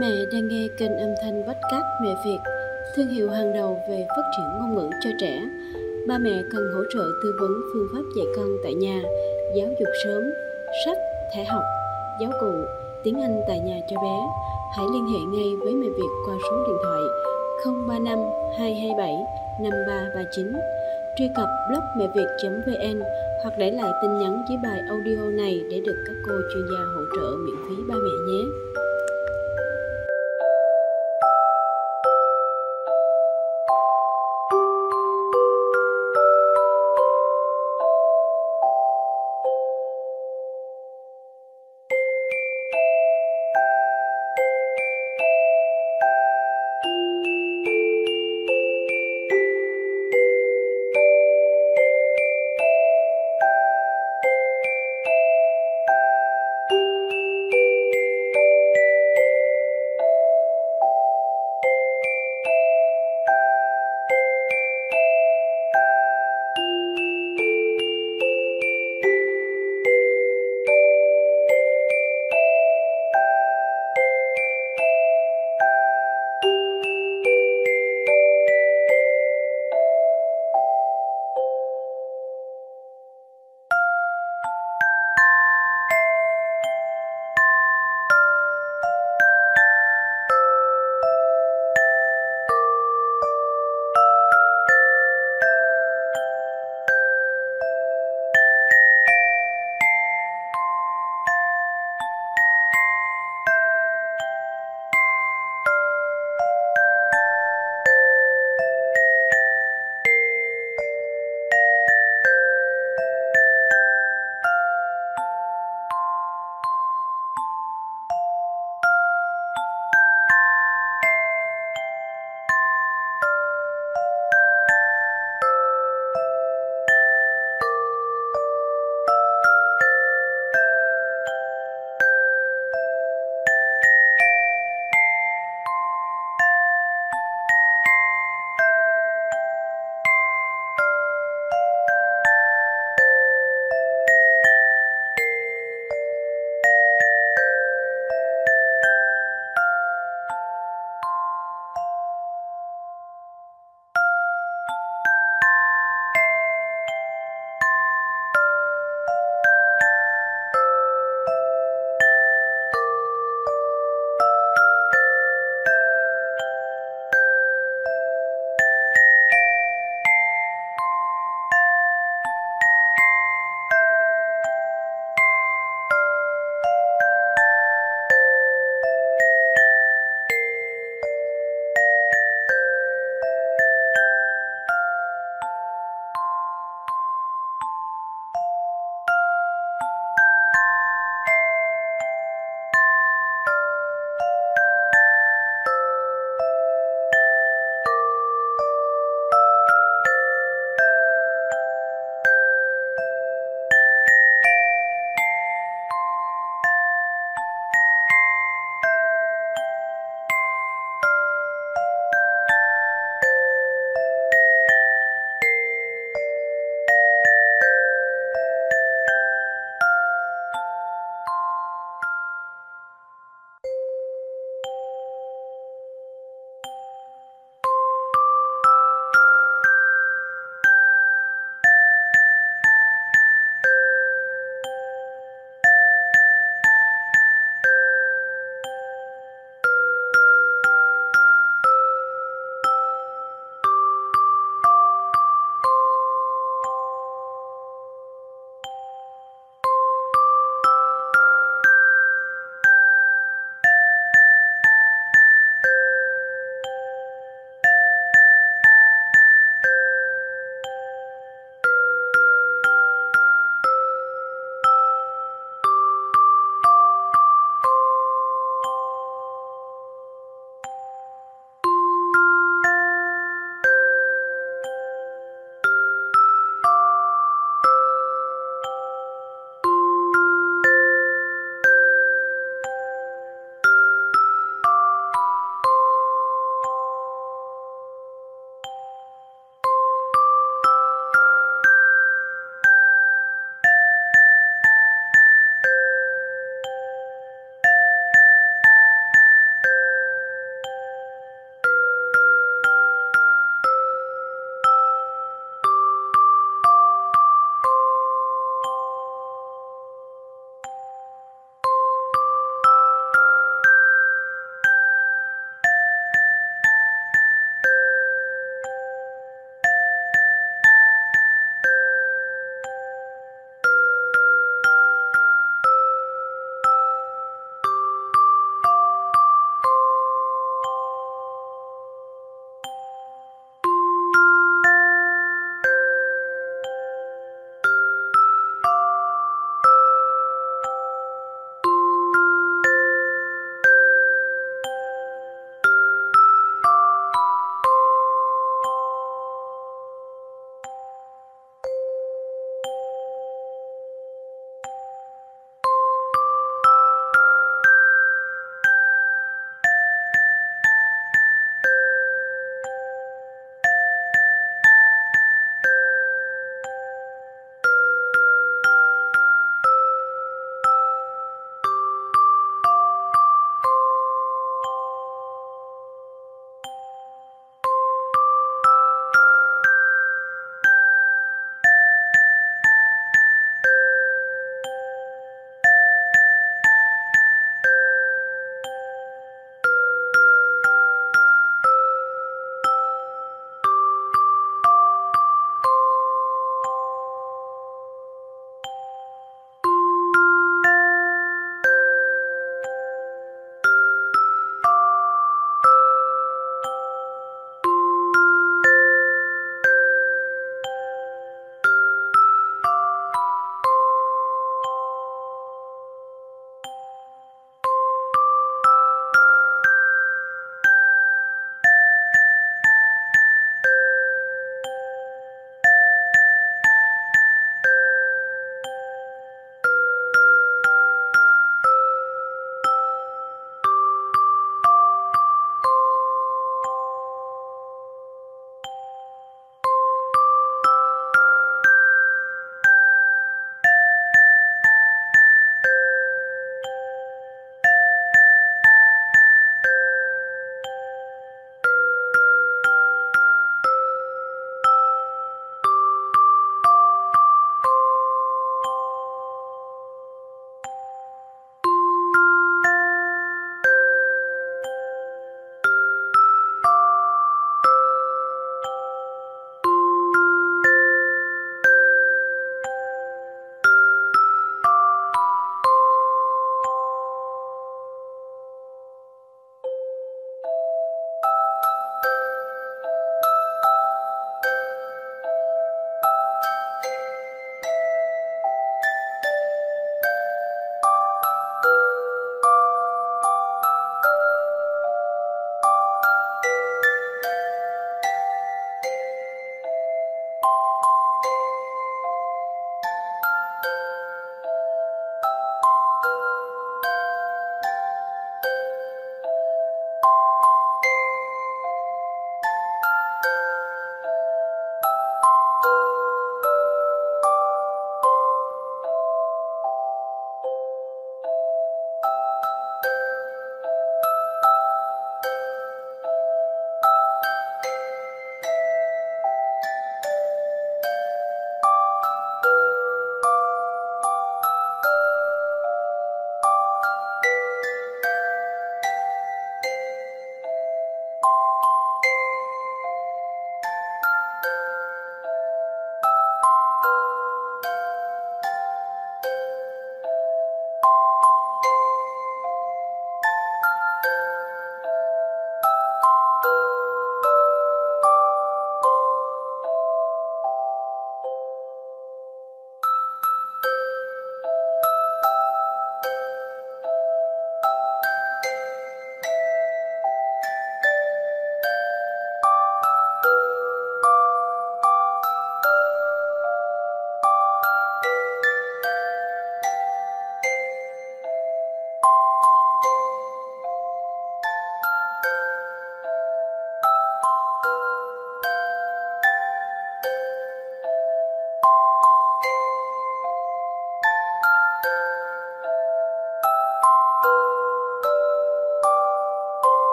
Mẹ đang nghe kênh âm thanh podcast Mẹ Việt, thương hiệu hàng đầu về phát triển ngôn ngữ cho trẻ. Ba mẹ cần hỗ trợ tư vấn phương pháp dạy con tại nhà, giáo dục sớm, sách, thể học, giáo cụ, tiếng Anh tại nhà cho bé. Hãy liên hệ ngay với Mẹ Việt qua số điện thoại 035 227 5339 truy cập blog mẹ việt.vn hoặc để lại tin nhắn dưới bài audio này để được các cô chuyên gia hỗ trợ miễn phí ba mẹ nhé.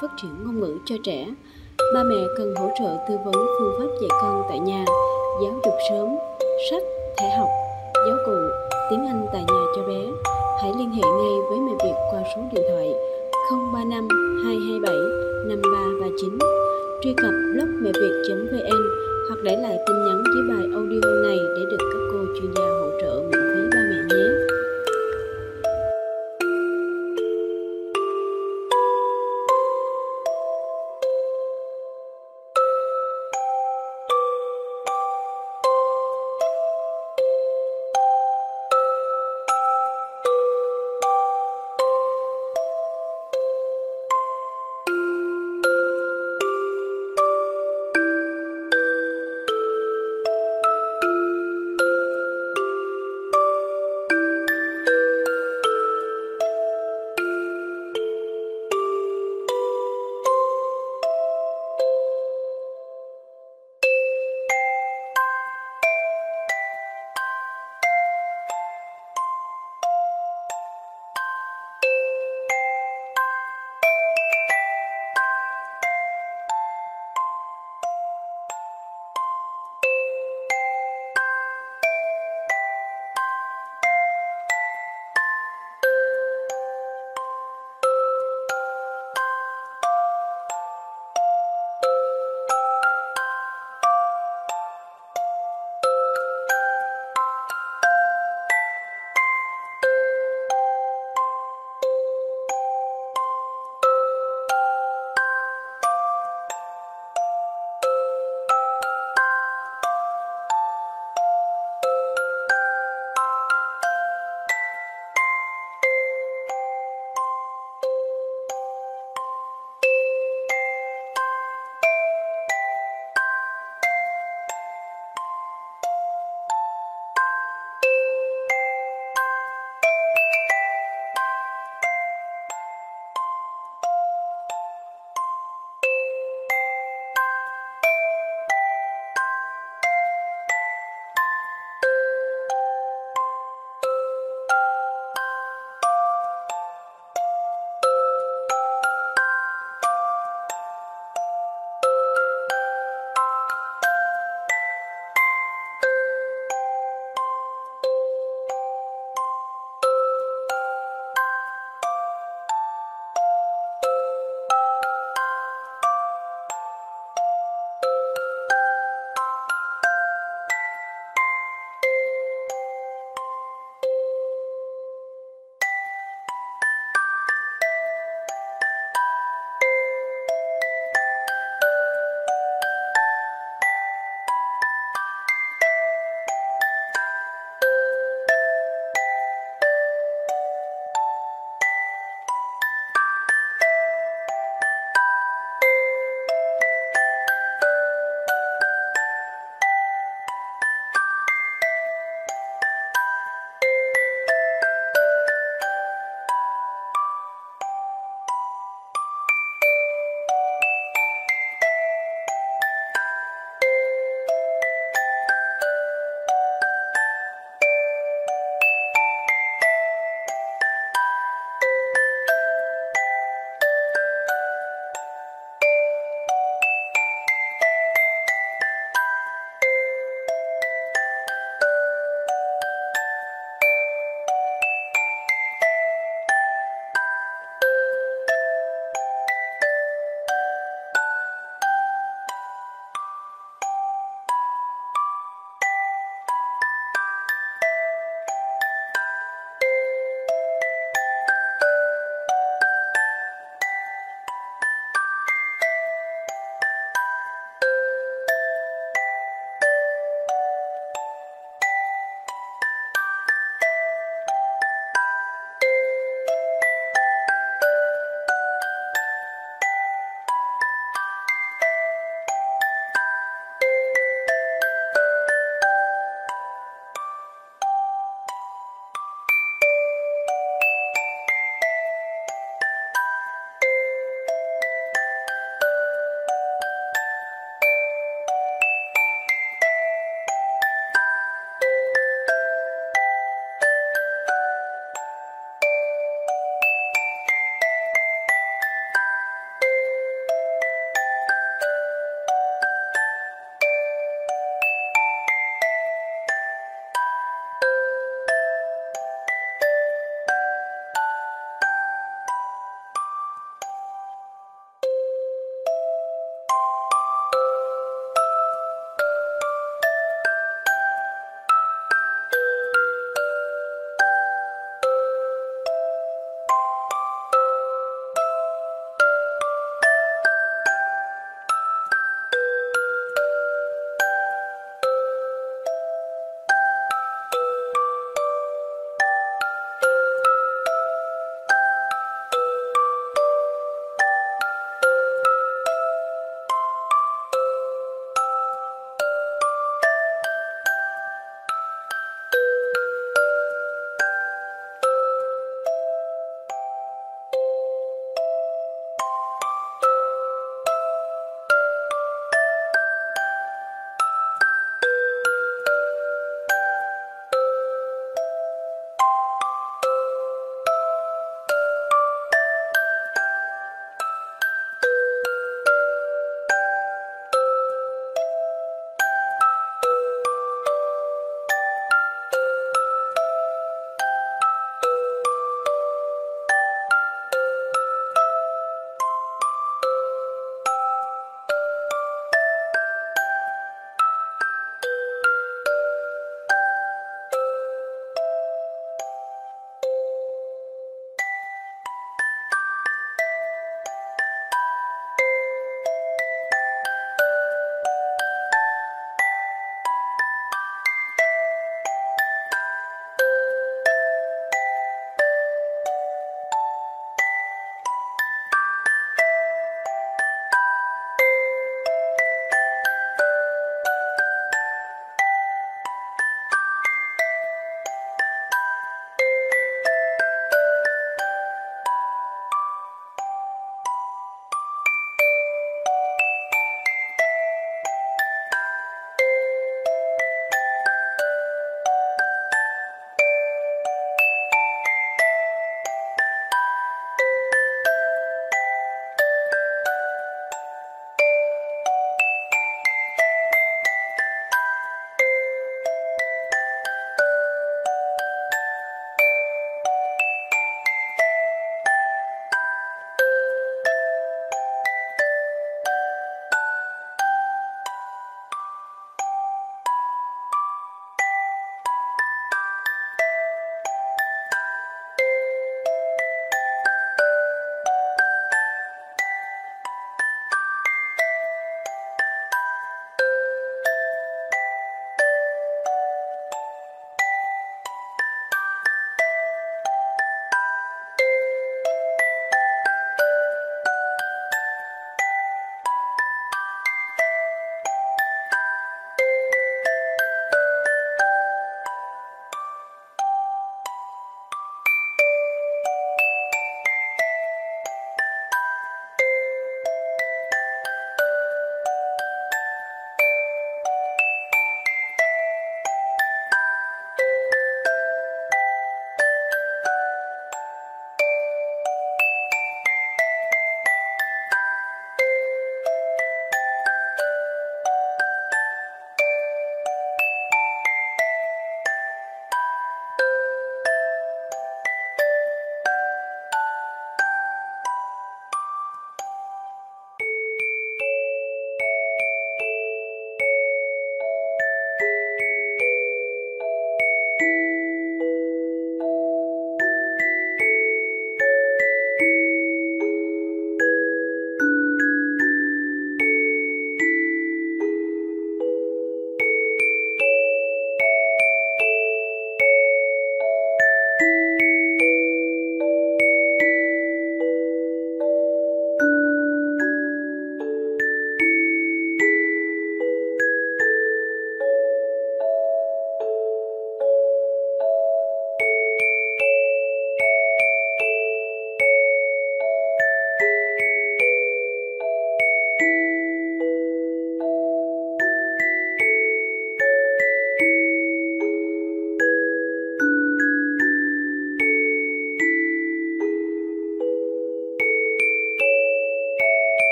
Phát triển ngôn ngữ cho trẻ. Ba mẹ cần hỗ trợ tư vấn phương pháp dạy con tại nhà, giáo dục sớm, sách, thể học, giáo cụ, tiếng Anh tại nhà cho bé. Hãy liên hệ ngay với mẹ Việt qua số điện thoại 035 227 5339, truy cập blog mẹ việt.vn hoặc để lại tin nhắn dưới bài audio này để được các cô chuyên gia hỗ trợ miễn phí ba mẹ nhé.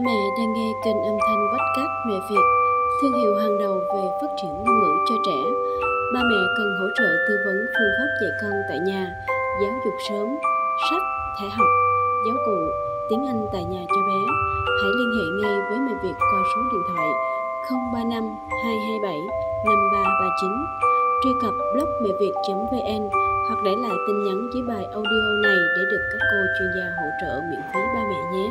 Ba mẹ đang nghe kênh âm thanh podcast Mẹ Việt, thương hiệu hàng đầu về phát triển ngôn ngữ cho trẻ. Ba mẹ cần hỗ trợ tư vấn phương pháp dạy con tại nhà, giáo dục sớm, sách, thẻ học, giáo cụ, tiếng Anh tại nhà cho bé. Hãy liên hệ ngay với Mẹ Việt qua số điện thoại 035 227 5339, truy cập blog mẹ việt.vn hoặc để lại tin nhắn dưới bài audio này để được các cô chuyên gia hỗ trợ miễn phí ba mẹ nhé.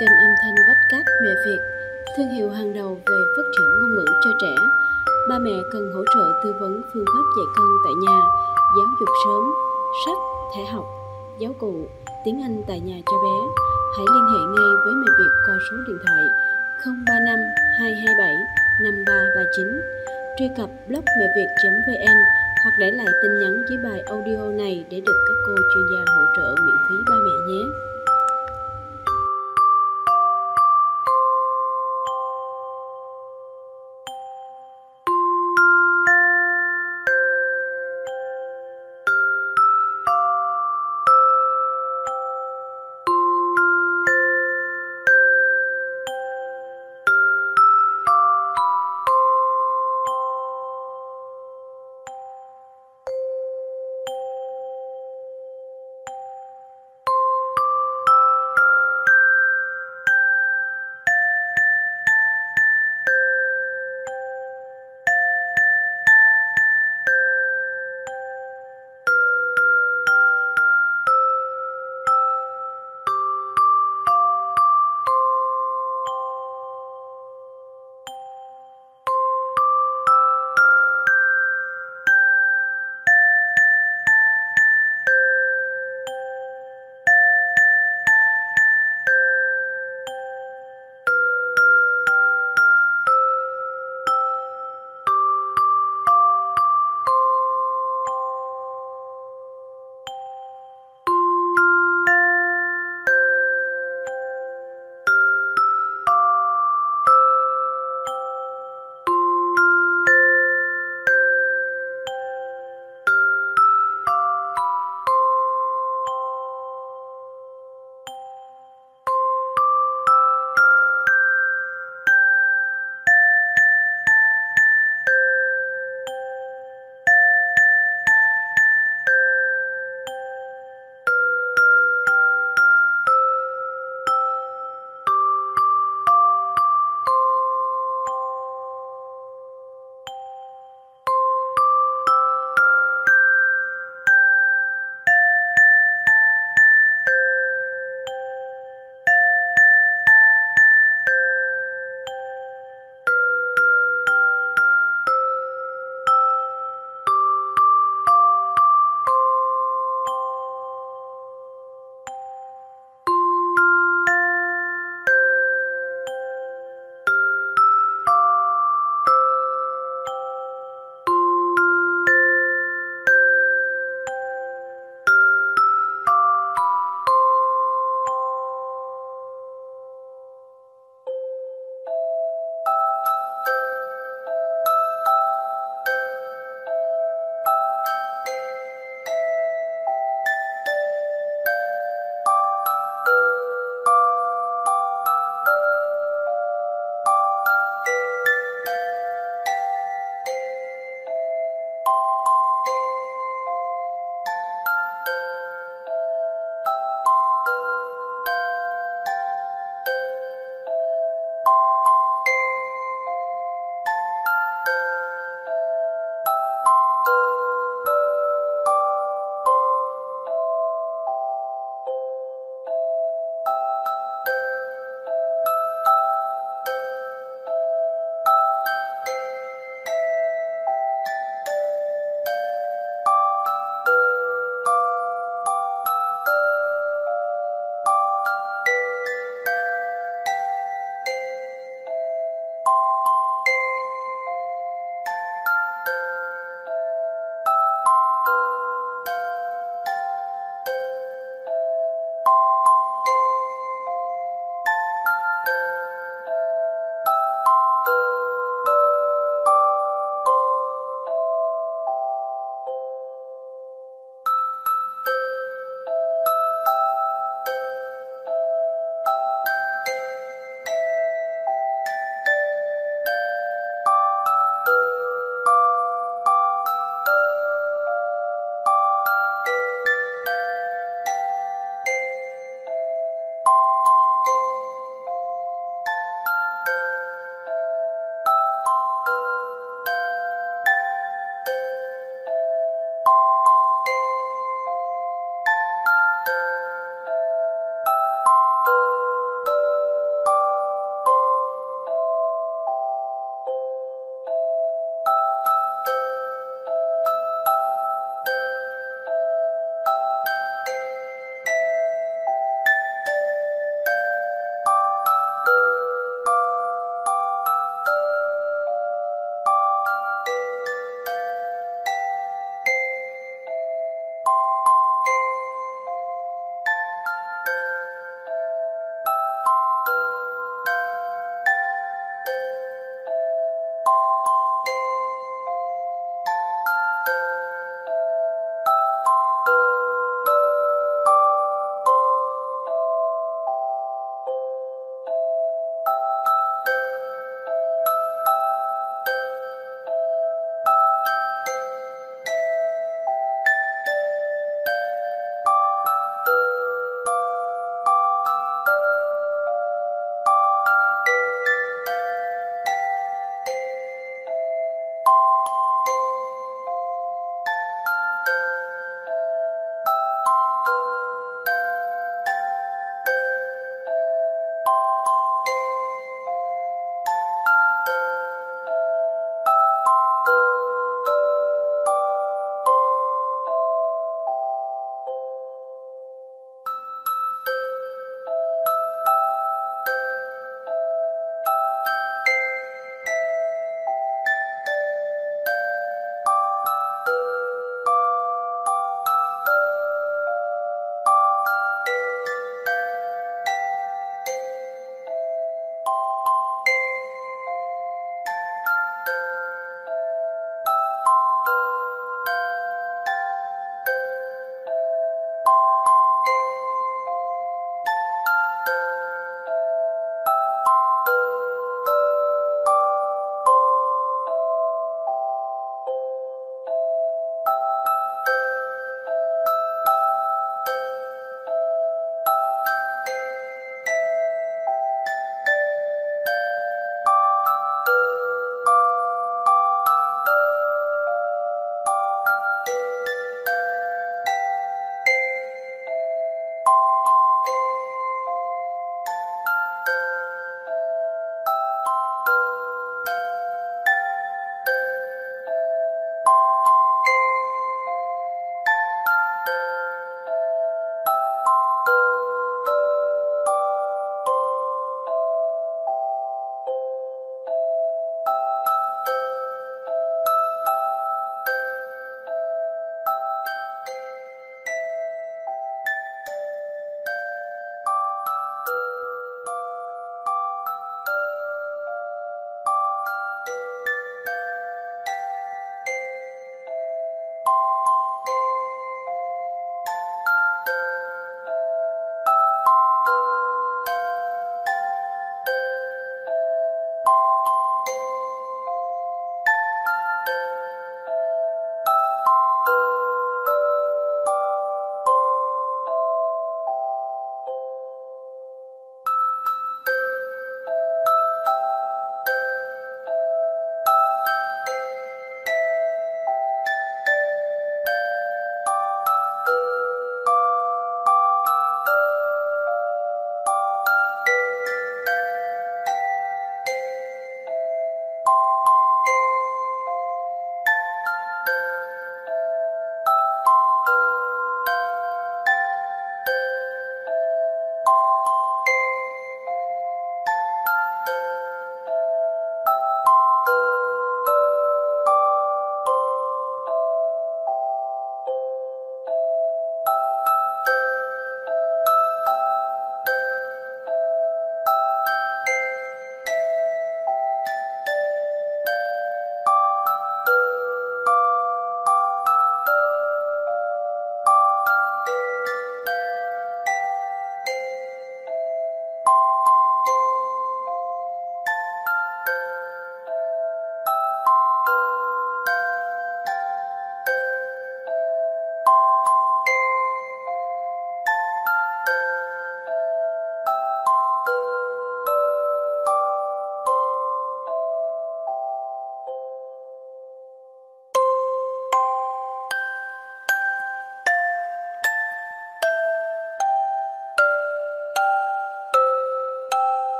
Kênh âm thanh podcast mẹ Việt, thương hiệu hàng đầu về phát triển ngôn ngữ cho trẻ. Ba mẹ cần hỗ trợ tư vấn phương pháp dạy con tại nhà, giáo dục sớm, sách, thể học, giáo cụ, tiếng Anh tại nhà cho bé. Hãy liên hệ ngay với mẹ Việt qua số điện thoại 035 227 5339, truy cập blog mẹ việt.vn hoặc để lại tin nhắn dưới bài audio này để được các cô chuyên gia hỗ trợ miễn phí ba mẹ nhé.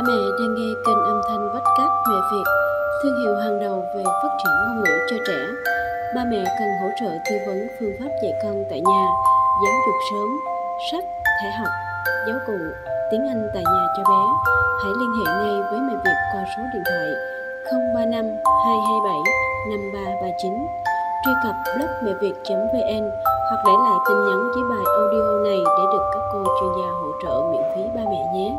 Ba mẹ đang nghe kênh âm thanh podcast Mẹ Việt, thương hiệu hàng đầu về phát triển ngôn ngữ cho trẻ. Ba mẹ cần hỗ trợ tư vấn phương pháp dạy con tại nhà, giáo dục sớm, sách, thẻ học, giáo cụ, tiếng Anh tại nhà cho bé. Hãy liên hệ ngay với Mẹ Việt qua số điện thoại 035 227 5339. Truy cập blog mẹ việt.vn hoặc để lại tin nhắn dưới bài audio này để được các cô chuyên gia hỗ trợ miễn phí ba mẹ nhé.